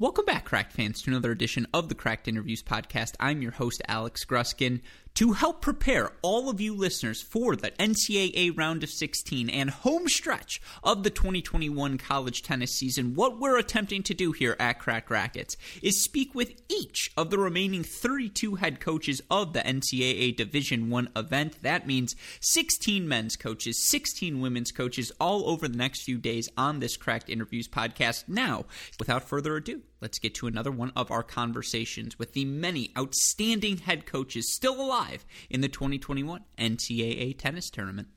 Welcome back, Cracked fans, to another edition of the Cracked Interviews podcast. I'm your host, Alex Gruskin. To help prepare all of you listeners for the NCAA round of 16 and home stretch of the 2021 college tennis season, what we're attempting to do here at Cracked Racquets is speak with each of the remaining 32 head coaches of the NCAA Division 1 event. That means 16 men's coaches, 16 women's coaches all over the next few days on this Cracked Interviews podcast. Now, without further ado, let's get to another one of our conversations with the many outstanding head coaches still alive in the 2021 NCAA tennis tournament.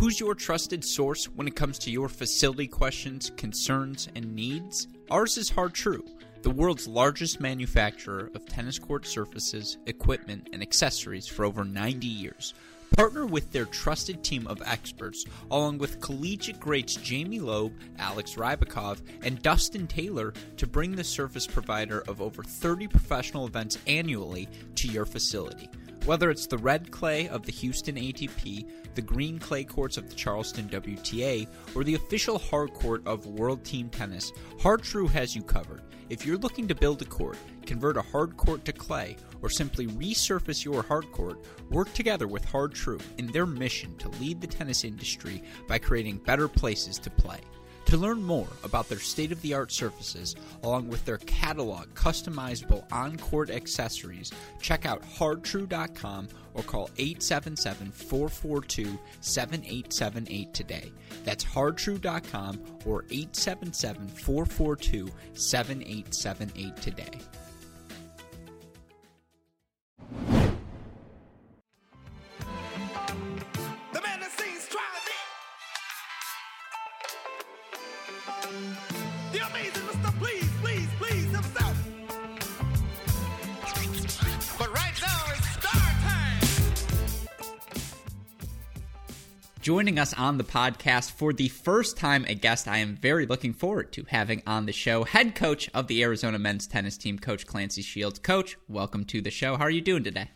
Who's your trusted source when it comes to your facility questions, concerns, and needs? Ours is Har-Tru, the world's largest manufacturer of tennis court surfaces, equipment, and accessories for over 90 years. Partner with their trusted team of experts, along with collegiate greats Jamie Loeb, Alex Rybakov, and Dustin Taylor, to bring the service provider of over 30 professional events annually to your facility. Whether it's the red clay of the Houston ATP, the green clay courts of the Charleston WTA, or the official hard court of World Team Tennis, Har-Tru has you covered. If you're looking to build a court, convert a hard court to clay, or simply resurface your hard court, work together with Har-Tru in their mission to lead the tennis industry by creating better places to play. To learn more about their state of the art surfaces, along with their catalog customizable on court accessories, check out hartru.com or call 877 442 7878 today. That's hartru.com or 877 442 7878 today. Joining us on the podcast for the first time, a guest I am very looking forward to having on the show, head coach of the Arizona men's tennis team, Coach Clancy Shields. Coach, welcome to the show. How are you doing today?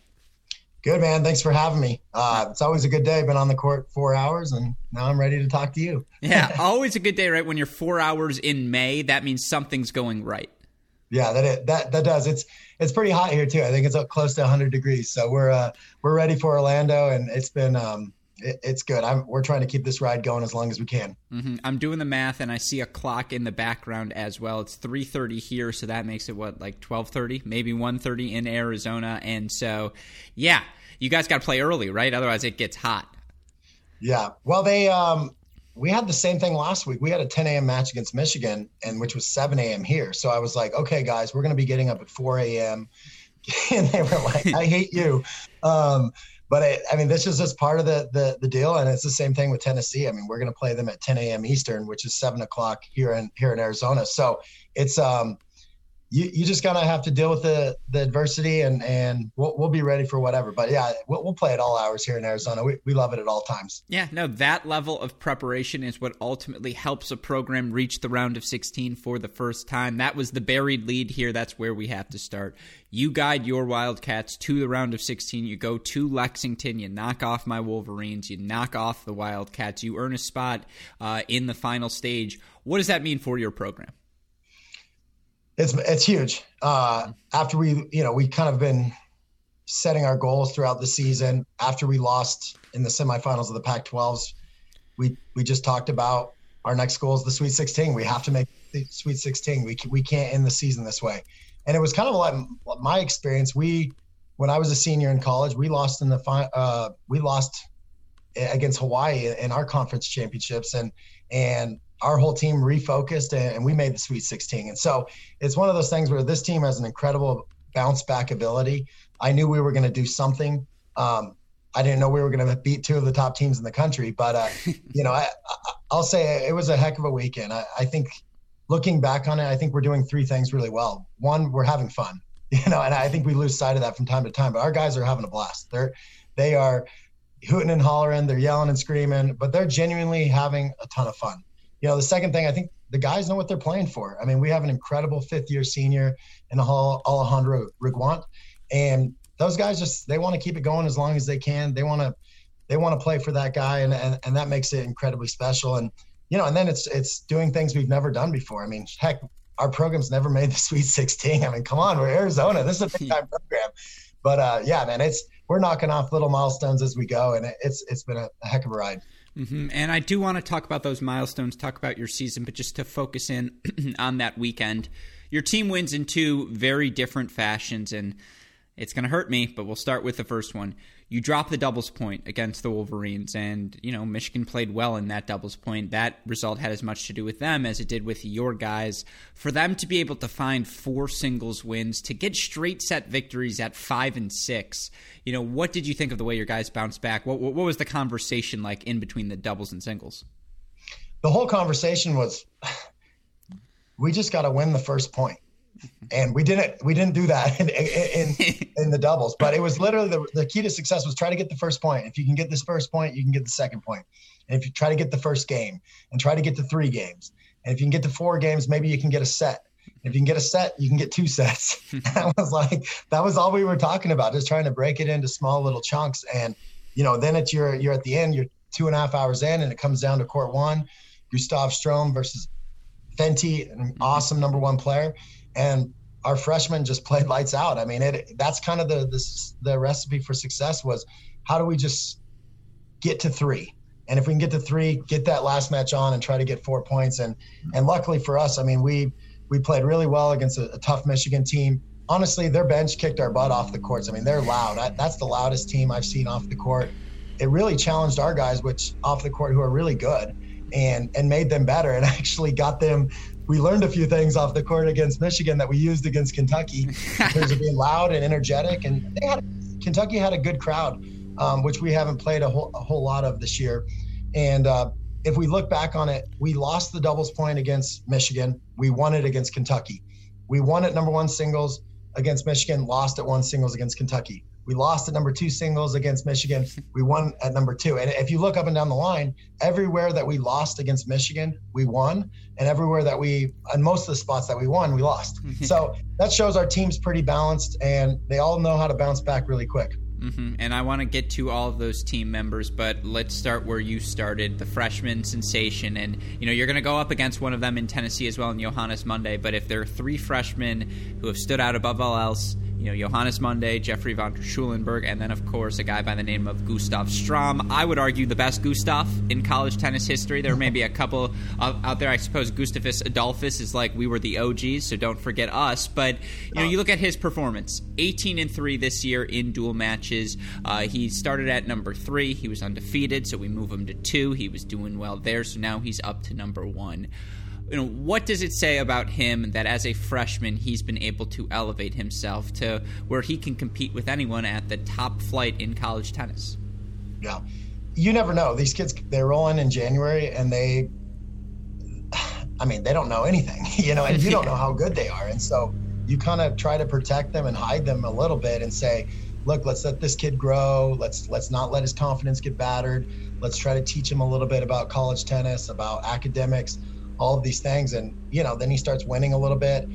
Good man. Thanks for having me. Uh, it's always a good day. Been on the court four hours, and now I'm ready to talk to you. Yeah, always a good day, right? When you're four hours in May, that means something's going right. Yeah, that it, that that does. It's it's pretty hot here too. I think it's up close to 100 degrees. So we're uh, we're ready for Orlando, and it's been um, it, it's good. I'm we're trying to keep this ride going as long as we can. hmm I'm doing the math, and I see a clock in the background as well. It's 3:30 here, so that makes it what like 12:30, maybe 1:30 in Arizona. And so, yeah, you guys got to play early, right? Otherwise, it gets hot. Yeah. Well, they um, we had the same thing last week. We had a 10 a.m. match against Michigan, and which was 7 a.m. here. So I was like, okay, guys, we're going to be getting up at 4 a.m. and they were like, I hate you. Um, but I, I mean, this is just part of the, the the deal, and it's the same thing with Tennessee. I mean, we're going to play them at 10 a.m. Eastern, which is seven o'clock here in here in Arizona. So it's um, you, you just gotta have to deal with the the adversity, and and we'll, we'll be ready for whatever. But yeah, we'll, we'll play at all hours here in Arizona. We we love it at all times. Yeah, no, that level of preparation is what ultimately helps a program reach the round of 16 for the first time. That was the buried lead here. That's where we have to start. You guide your Wildcats to the round of 16. You go to Lexington. You knock off my Wolverines. You knock off the Wildcats. You earn a spot uh, in the final stage. What does that mean for your program? It's it's huge. Uh, after we, you know, we kind of been setting our goals throughout the season. After we lost in the semifinals of the Pac-12s, we we just talked about our next goal is the Sweet 16. We have to make the Sweet 16. We we can't end the season this way. And it was kind of like my experience. We when I was a senior in college, we lost in the uh, we lost against Hawaii in our conference championships, and and our whole team refocused and, we made the Sweet 16. And so it's one of those things where this team has an incredible bounce back ability. I knew we were going to do something. Um, I didn't know we were going to beat two of the top teams in the country, but uh, you know, I, I, will say it was a heck of a weekend. I, I think looking back on it, I think we're doing three things really well. One, we're having fun, you know, and I think we lose sight of that from time to time. But our guys are having a blast. They're they are hooting and hollering, they're yelling and screaming, but they're genuinely having a ton of fun. You know, the second thing, I think the guys know what they're playing for. I mean, we have an incredible fifth year senior in Alejandro Reguant, and those guys just they want to keep it going as long as they can. They want to they want to play for that guy, and, and and that makes it incredibly special. And you know, and then it's it's doing things we've never done before. I mean, heck, our program's never made the Sweet 16. I mean, come on, we're Arizona. This is a big time program. But uh, yeah, man, it's we're knocking off little milestones as we go, and it's it's been a, a heck of a ride. Mm-hmm. And I do want to talk about those milestones, talk about your season, but just to focus in on that weekend, your team wins in two very different fashions, and it's going to hurt me, but we'll start with the first one you drop the doubles point against the Wolverines, and you know Michigan played well in that doubles point. That result had as much to do with them as it did with your guys. For them to be able to find four singles wins, to get straight set victories at five and six, you know, what did you think of the way your guys bounced back? What, what was the conversation like in between the doubles and singles? The whole conversation was, we just got to win the first point Mm-hmm. and we didn't we didn't do that in in, in the doubles but it was literally the, the key to success was try to get the first point. If you can get this first point you can get the second point. And if you try to get the first game and try to get to three games. And if you can get to four games maybe you can get a set. If you can get a set you can get two sets. That was like that was all we were talking about just trying to break it into small little chunks. And you know then it's you're you're at the end you're two and a half hours in and it comes down to court one. Gustav strom versus fenty an mm-hmm. awesome number one player and our freshmen just played lights out. I mean, it that's kind of the the, the recipe for success was how do we just get to three? And if we can get to three, get that last match on and try to get four points. And and luckily for us, I mean, we we played really well against a, a tough Michigan team. Honestly, their bench kicked our butt off the courts. I mean, they're loud. I, that's the loudest team I've seen off the court. It really challenged our guys, which off the court, who are really good, and and made them better, and actually got them we learned a few things off the court against Michigan that we used against Kentucky in terms of being loud and energetic. And they had Kentucky had a good crowd, um, which we haven't played a whole, a whole lot of this year. And uh, if we look back on it, we lost the doubles point against Michigan. We won it against Kentucky. We won at number one singles against Michigan, lost at one singles against Kentucky. We lost at number two singles against Michigan. We won at number two. And if you look up and down the line, everywhere that we lost against Michigan, we won. And everywhere that we, and most of the spots that we won, we lost. Mm-hmm. so that shows our team's pretty balanced and they all know how to bounce back really quick. Mm-hmm. And I want to get to all of those team members, but let's start where you started, the freshman sensation. And you know you're going to go up against one of them in Tennessee as well, in Johannus Monday. But if there are three freshmen who have stood out above all else, you know, Johannus Monday, Jeffrey von der Schulenburg, and then, of course, a guy by the name of Gustav Strom. I would argue the best Gustav in college tennis history. There may be a couple out there. I suppose Gustavus Adolphus is like we were the OGs, so don't forget us. But, you know, you look at his performance 18 and 3 this year in dual matches. Uh, he started at number three. He was undefeated, so we move him to two. He was doing well there, so now he's up to number one you know what does it say about him that as a freshman he's been able to elevate himself to where he can compete with anyone at the top flight in college tennis? Yeah. You never know. These kids they roll in in january and they i mean they don't know anything you know and you don't know how good they are. And so you kind of try to protect them and hide them a little bit and say look let's let this kid grow. Let's let's not let his confidence get battered. Let's try to teach him a little bit about college tennis about academics all of these things. And, you know, then he starts winning a little bit.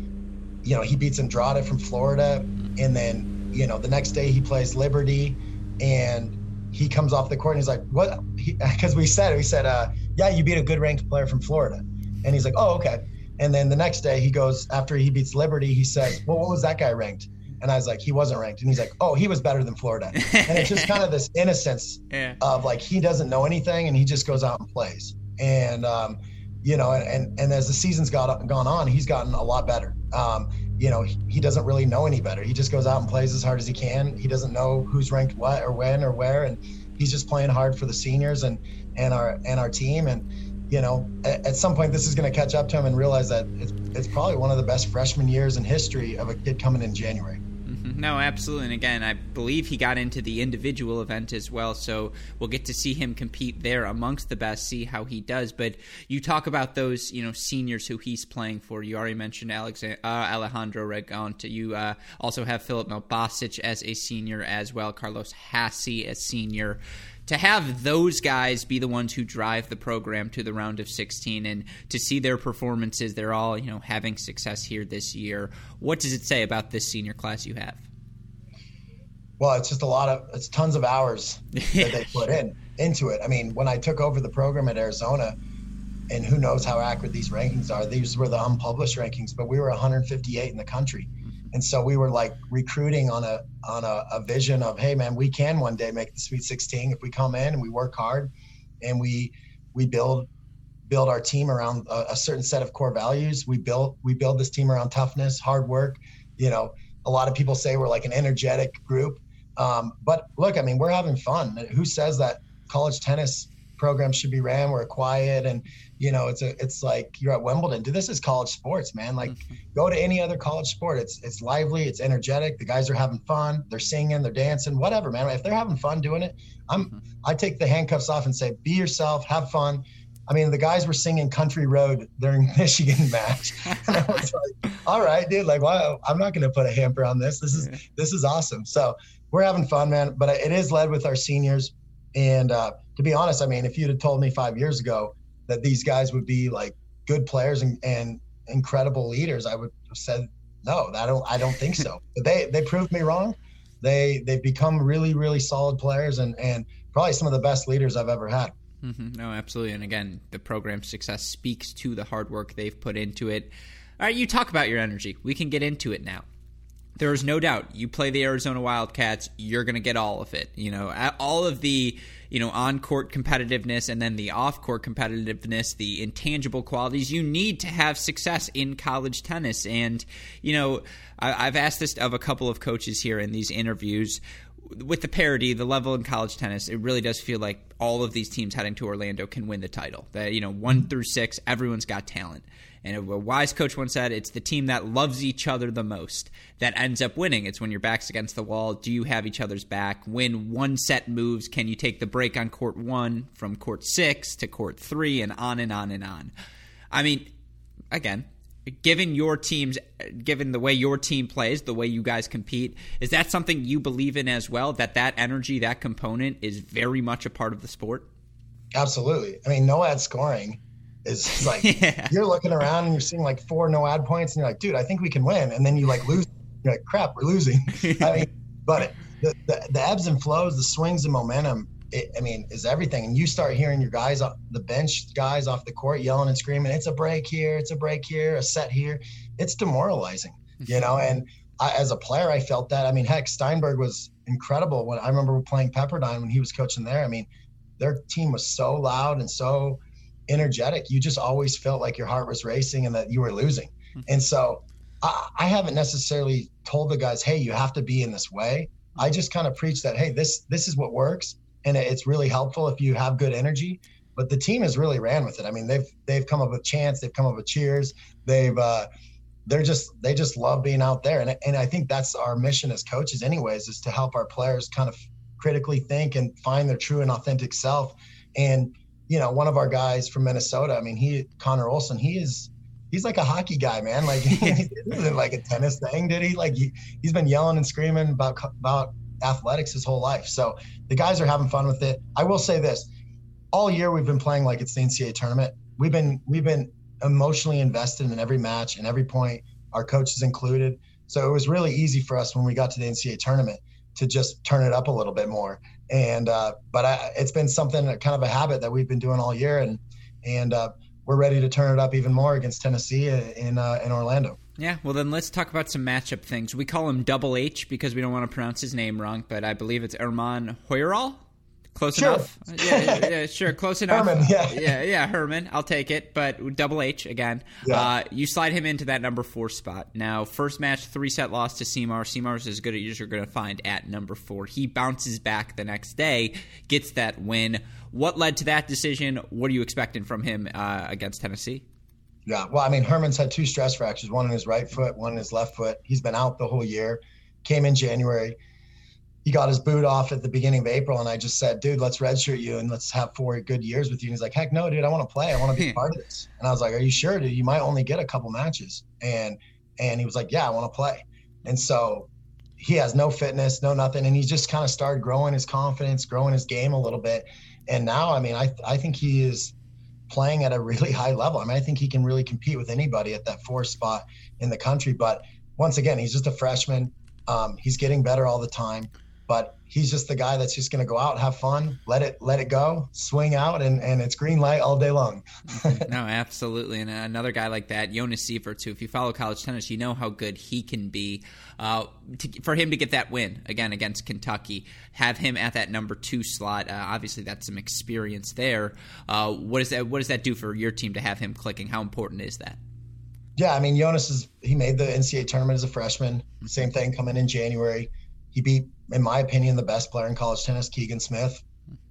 You know, he beats Andrade from Florida. And then, you know, the next day he plays Liberty and he comes off the court and he's like, what? Because we said, we said, uh, yeah, you beat a good ranked player from Florida. And he's like, oh, okay. And then the next day he goes, after he beats Liberty, he says, well, what was that guy ranked? And I was like, he wasn't ranked. And he's like, oh, he was better than Florida. And it's just kind of this innocence yeah. of like, he doesn't know anything and he just goes out and plays. And, um, you know, and, and as the season's got gone on, he's gotten a lot better. Um, you know, he, doesn't really know any better. He just goes out and plays as hard as he can. He doesn't know who's ranked what or when or where, and he's just playing hard for the seniors and and our and our team. And you know, at, at some point, this is going to catch up to him and realize that it's, it's probably one of the best freshman years in history of a kid coming in January. No, absolutely. And again, I believe he got into the individual event as well, so we'll get to see him compete there amongst the best, see how he does. But you talk about those, you know, seniors who he's playing for. You already mentioned uh, Alejandro Reguant. You uh, also have Filip Malbasic as a senior as well, Carlos Haase as senior to have those guys be the ones who drive the program to the round of 16 and to see their performances, they're all, you know, having success here this year. What does it say about this senior class you have? Well, it's just a lot of it's tons of hours that they put in into it. I mean, when I took over the program at Arizona, and who knows how accurate these rankings are. These were the unpublished rankings, but we were 158 in the country. And so we were like recruiting on a on a, a vision of, hey man, we can one day make the Sweet 16 if we come in and we work hard and we we build build our team around a, a certain set of core values. We build we build this team around toughness, hard work. You know, a lot of people say we're like an energetic group, um, but look, I mean, we're having fun. Who says that college tennis programs should be ran where quiet and you know it's a it's like you're at Wimbledon. Dude, this is college sports, man. Like mm-hmm. go to any other college sport. It's it's lively, it's energetic. The guys are having fun. They're singing, they're dancing, whatever, man. If they're having fun doing it, I'm mm-hmm. I take the handcuffs off and say, be yourself, have fun. I mean, the guys were singing Country Road during Michigan match. And I was like, all right, dude, like, wow, I'm not going to put a hamper on this. This is, this is awesome. So we're having fun, man. But it is led with our seniors. And uh, to be honest, I mean, if you'd have told me five years ago that these guys would be like good players and, and incredible leaders, I would have said no. I don't. I don't think so. but they they proved me wrong. They they've become really really solid players and and probably some of the best leaders I've ever had. Mm-hmm. No, absolutely. And again, the program's success speaks to the hard work they've put into it. All right, you talk about your energy. We can get into it now there is no doubt you play the Arizona Wildcats, you're going to get all of it. You know, all of the you know on court competitiveness and then the off court competitiveness, the intangible qualities you need to have success in college tennis. And you know, I, I've asked this of a couple of coaches here in these interviews with the parity, the level in college tennis, it really does feel like all of these teams heading to Orlando can win the title. That you know, one through six, everyone's got talent. And a wise coach once said, "It's the team that loves each other the most that ends up winning. It's when your back's against the wall. Do you have each other's back? When one set moves, can you take the break on court one from court six to court three, and on and on and on? I mean, again, given your team's given the way your team plays the way you guys compete is that something you believe in as well that that energy that component is very much a part of the sport? Absolutely. I mean no ad scoring is like yeah. you're looking around and you're seeing like four no ad points and you're like dude i think we can win. And then you like lose. You're like crap we're losing. I mean but the, the, the ebbs and flows the swings and momentum it, I mean, is everything. And you start hearing your guys, the bench guys off the court yelling and screaming, it's a break here, it's a break here, a set here. It's demoralizing, you know? And I, as a player, I felt that. I mean, heck, Steinberg was incredible when I remember playing Pepperdine when he was coaching there. I mean, their team was so loud and so energetic. You just always felt like your heart was racing and that you were losing. Mm-hmm. And so I, I haven't necessarily told the guys, hey, you have to be in this way. I just kind of preach that, hey, this this is what works and it's really helpful if you have good energy. But the team has really ran with it. I mean, they've they've come up with chants, they've come up with cheers, they've uh, they're just they just love being out there, and and I think that's our mission as coaches, anyways, is to help our players kind of critically think and find their true and authentic self. And you know, one of our guys from Minnesota, I mean, he Connor Olson, he is he's like a hockey guy, man. Like it isn't like a tennis thing, did he? Like he, he's been yelling and screaming about about athletics his whole life. So the guys are having fun with it. I will say this: all year we've been playing like it's the NCAA tournament. We've been we've been emotionally invested in every match and every point. Our coaches included. So it was really easy for us when we got to the NCAA tournament to just turn it up a little bit more. And uh, but I, it's been something kind of a habit that we've been doing all year, and and uh, we're ready to turn it up even more against Tennessee in uh, in Orlando. Yeah, well then let's talk about some matchup things. We call him Double H because we don't want to pronounce his name wrong, but I believe it's Herman Hoeyeraal. Close sure. enough. Yeah, yeah, sure, close enough. Herman, yeah, yeah, yeah, Herman. I'll take it, but Double H again. Yeah. Uh, you slide him into that number four spot. Now, first match, three set loss to Seymour. Seymour's as good as you're going to find at number four. He bounces back the next day, gets that win. What led to that decision? What are you expecting from him uh, against Tennessee? Yeah, well, I mean, Herman's had two stress fractures, one in his right foot, one in his left foot. He's been out the whole year. Came in January. He got his boot off at the beginning of April, and I just said, "Dude, let's redshirt you and let's have four good years with you." And he's like, "Heck no, dude! I want to play. I want to be hmm. part of this." And I was like, "Are you sure, dude? You might only get a couple matches." And and he was like, "Yeah, I want to play." And so he has no fitness, no nothing, and he just kind of started growing his confidence, growing his game a little bit. And now, I mean, I I think he is playing at a really high level. I mean, I think he can really compete with anybody at that four spot in the country. But once again, he's just a freshman. Um, he's getting better all the time. But he's just the guy that's just going to go out, have fun, let it let it go, swing out, and and it's green light all day long. no, absolutely. And another guy like that, Jonas Ziverts, too. If you follow college tennis, you know how good he can be. Uh, to, for him to get that win again against Kentucky, have him at that number two slot. Uh, obviously, that's some experience there. Uh, what does that What does that do for your team to have him clicking? How important is that? Yeah, I mean, Jonas is he made the NCAA tournament as a freshman. Same thing coming in January. He beat, in my opinion, the best player in college tennis, Keegan Smith.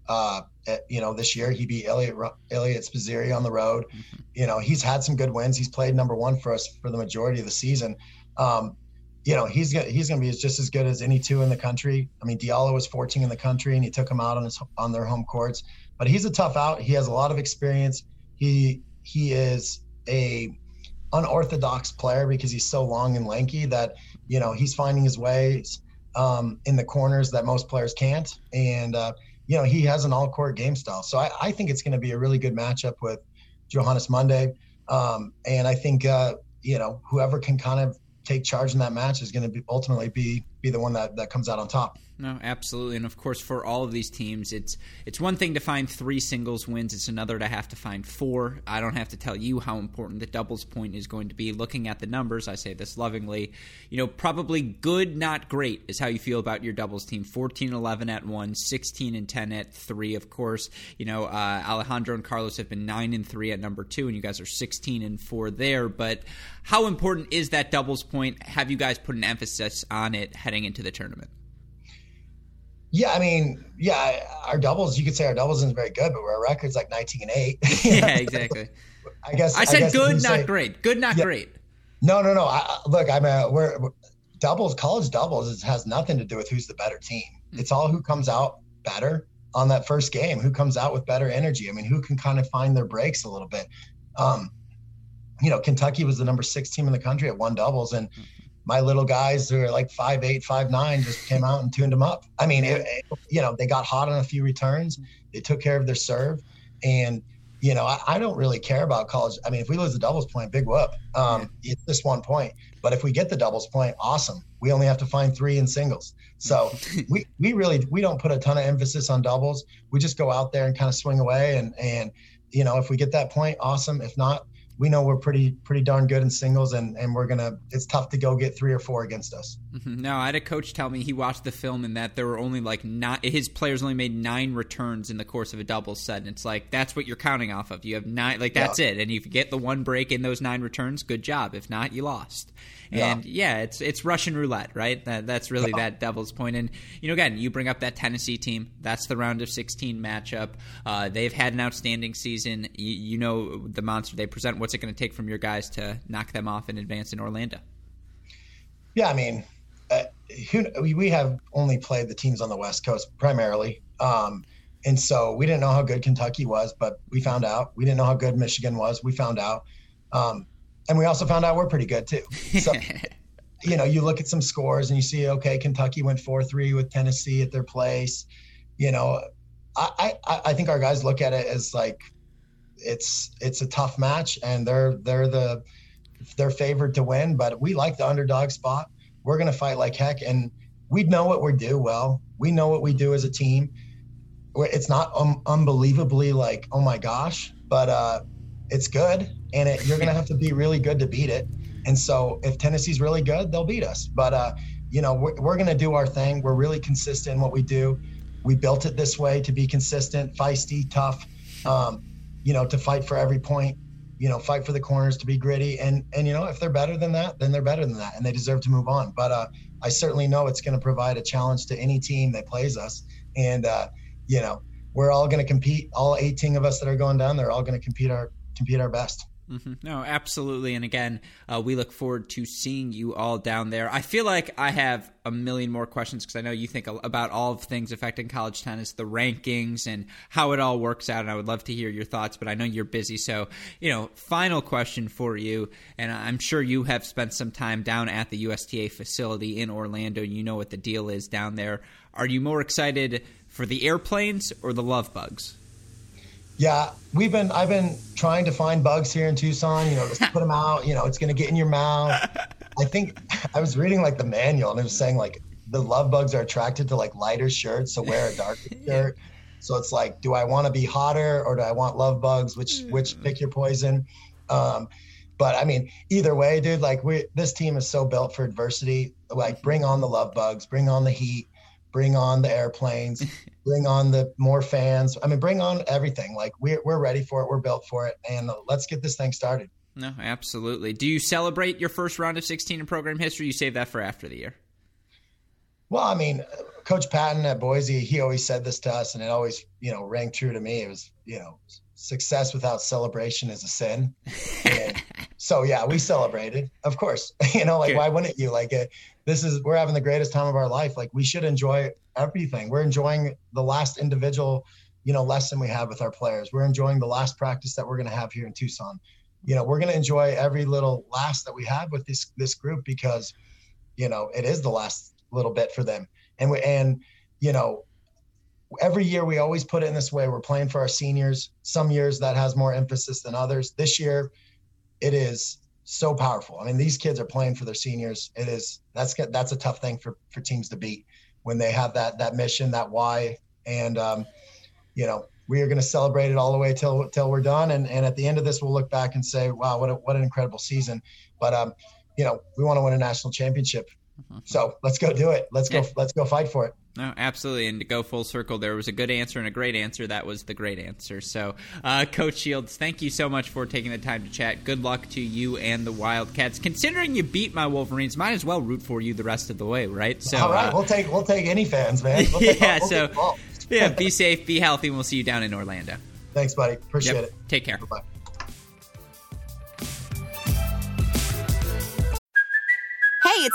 Uh, at, you know, this year he beat Elliot Eliot Spizzirri on the road. Mm-hmm. You know, he's had some good wins. He's played number one for us for the majority of the season. Um, you know, he's gonna he's gonna be just as good as any two in the country. I mean, Diallo was 14 in the country, and he took him out on his on their home courts. But he's a tough out. He has a lot of experience. He he is a unorthodox player because he's so long and lanky that you know he's finding his ways um, in the corners that most players can't. And, uh, you know, he has an all court game style. So I, I think it's going to be a really good matchup with Johannus Monday. Um, and I think, uh, you know, whoever can kind of take charge in that match is going to be ultimately be be the one that, that comes out on top. No, absolutely, and of course, for all of these teams, it's it's one thing to find three singles wins; it's another to have to find four. I don't have to tell you how important the doubles point is going to be. Looking at the numbers, I say this lovingly. You know, probably good, not great, is how you feel about your doubles team. 14-11 at one, 16 and ten at three. Of course, you know uh, Alejandro and Carlos have been nine and three at number two, and you guys are 16 and four there. But how important is that doubles point? Have you guys put an emphasis on it heading into the tournament? Yeah, I mean, yeah, our doubles, you could say our doubles isn't very good, but our record's like 19 and 8. yeah, exactly. I guess I said I guess good, not say, great. Good, not yeah, great. No, no, no. I, look, I'm a, we're, we're doubles, college doubles is, has nothing to do with who's the better team. Mm-hmm. It's all who comes out better on that first game, who comes out with better energy. I mean, who can kind of find their breaks a little bit. Um, you know, Kentucky was the number six team in the country at one doubles, and mm-hmm my little guys who are like five eight, five nine just came out and tuned them up. I mean, it, it, you know, they got hot on a few returns. They took care of their serve, and you know, I, I don't really care about college. I mean, if we lose the doubles point, big whoop. Um, yeah. It's just one point. But if we get the doubles point, awesome. We only have to find three in singles. So we we really we don't put a ton of emphasis on doubles. We just go out there and kind of swing away, and and you know, if we get that point, awesome. If not, we know we're pretty pretty darn good in singles, and and we're gonna. It's tough to go get three or four against us. Mm-hmm. No, I had a coach tell me he watched the film and that there were only like not his players only made nine returns in the course of a double set, and it's like that's what you're counting off of. You have nine, like that's yeah. it, and if you get the one break in those nine returns, good job. If not, you lost. And yeah, yeah it's it's Russian roulette, right? That, that's really yeah. that devil's point. And you know, again, you bring up that Tennessee team. That's the round of 16 matchup. Uh, they've had an outstanding season. You, you know the monster they present. What's it going to take from your guys to knock them off in advance in Orlando? Yeah, I mean, who, we have only played the teams on the West Coast primarily. Um, and so we didn't know how good Kentucky was, but we found out. We didn't know how good Michigan was. We found out. Um, and we also found out we're pretty good too. So, you know, you look at some scores and you see, okay, Kentucky went four three with Tennessee at their place. You know, I, I I think our guys look at it as like it's it's a tough match and they're they're the they're favored to win, but we like the underdog spot. We're gonna fight like heck, and we know what we do well. We know what we do as a team. It's not um, unbelievably like, oh my gosh, but uh, it's good, and it, you're going to have to be really good to beat it. And so, if Tennessee's really good, they'll beat us. But uh, you know, we're, we're going to do our thing. We're really consistent in what we do. We built it this way to be consistent, feisty, tough. Um, you know, to fight for every point. You know, fight for the corners, to be gritty, and and you know, if they're better than that, then they're better than that, and they deserve to move on. But uh, I certainly know it's going to provide a challenge to any team that plays us, and uh, you know, we're all going to compete. All 18 of us that are going down there, are all going to compete our compete our best. Mm-hmm. No, absolutely. And again, uh, we look forward to seeing you all down there. I feel like I have a million more questions because I know you think about all of things affecting college tennis, the rankings, and how it all works out. And I would love to hear your thoughts, but I know you're busy. So, you know, final question for you. And I'm sure you have spent some time down at the USTA facility in Orlando. You know what the deal is down there. Are you more excited for the airplanes or the love bugs? Yeah, we've been. I've been trying to find bugs here in Tucson. You know, just put them out. You know, it's going to get in your mouth. I think I was reading like the manual, and it was saying like the love bugs are attracted to like lighter shirts, so wear a darker shirt. So it's like, do I want to be hotter or do I want love bugs? Which which pick your poison. Um, but I mean, either way, dude, like we this team is so built for adversity. Like bring on the love bugs, bring on the heat, bring on the airplanes, bring on the more fans. I mean, bring on everything. Like we're we're ready for it. We're built for it, and let's get this thing started. No, absolutely. Do you celebrate your first round of 16 in program history? You save that for after the year. Well, I mean, Coach Patton at Boise, he always said this to us, and it always, you know, rang true to me. It was, you know, success without celebration is a sin. And so yeah, we celebrated, of course. you know, like Good. why wouldn't you? Like, uh, this is we're having the greatest time of our life. Like, we should enjoy everything. We're enjoying the last individual, you know, lesson we have with our players. We're enjoying the last practice that we're going to have here in Tucson. You know, we're going to enjoy every little last that we have with this this group because, you know, it is the last little bit for them. And we and you know, every year we always put it in this way. We're playing for our seniors. Some years that has more emphasis than others. This year, it is so powerful. I mean, these kids are playing for their seniors. It is that's that's a tough thing for for teams to beat when they have that that mission, that why, and um, you know we are going to celebrate it all the way till till we're done. And and at the end of this, we'll look back and say, wow, what a, what an incredible season. But um, you know, we want to win a national championship. So let's go do it. Let's go. Yeah. Let's go fight for it. No, absolutely. And to go full circle, there was a good answer and a great answer. That was the great answer. So, uh, Coach Shields, thank you so much for taking the time to chat. Good luck to you and the Wildcats. Considering you beat my Wolverines, might as well root for you the rest of the way, right? So, all right, uh, we'll take we'll take any fans, man. We'll yeah. we'll So, yeah. Be safe, be healthy, and we'll see you down in Orlando. Thanks, buddy. Appreciate Yep. it. Take care. Bye.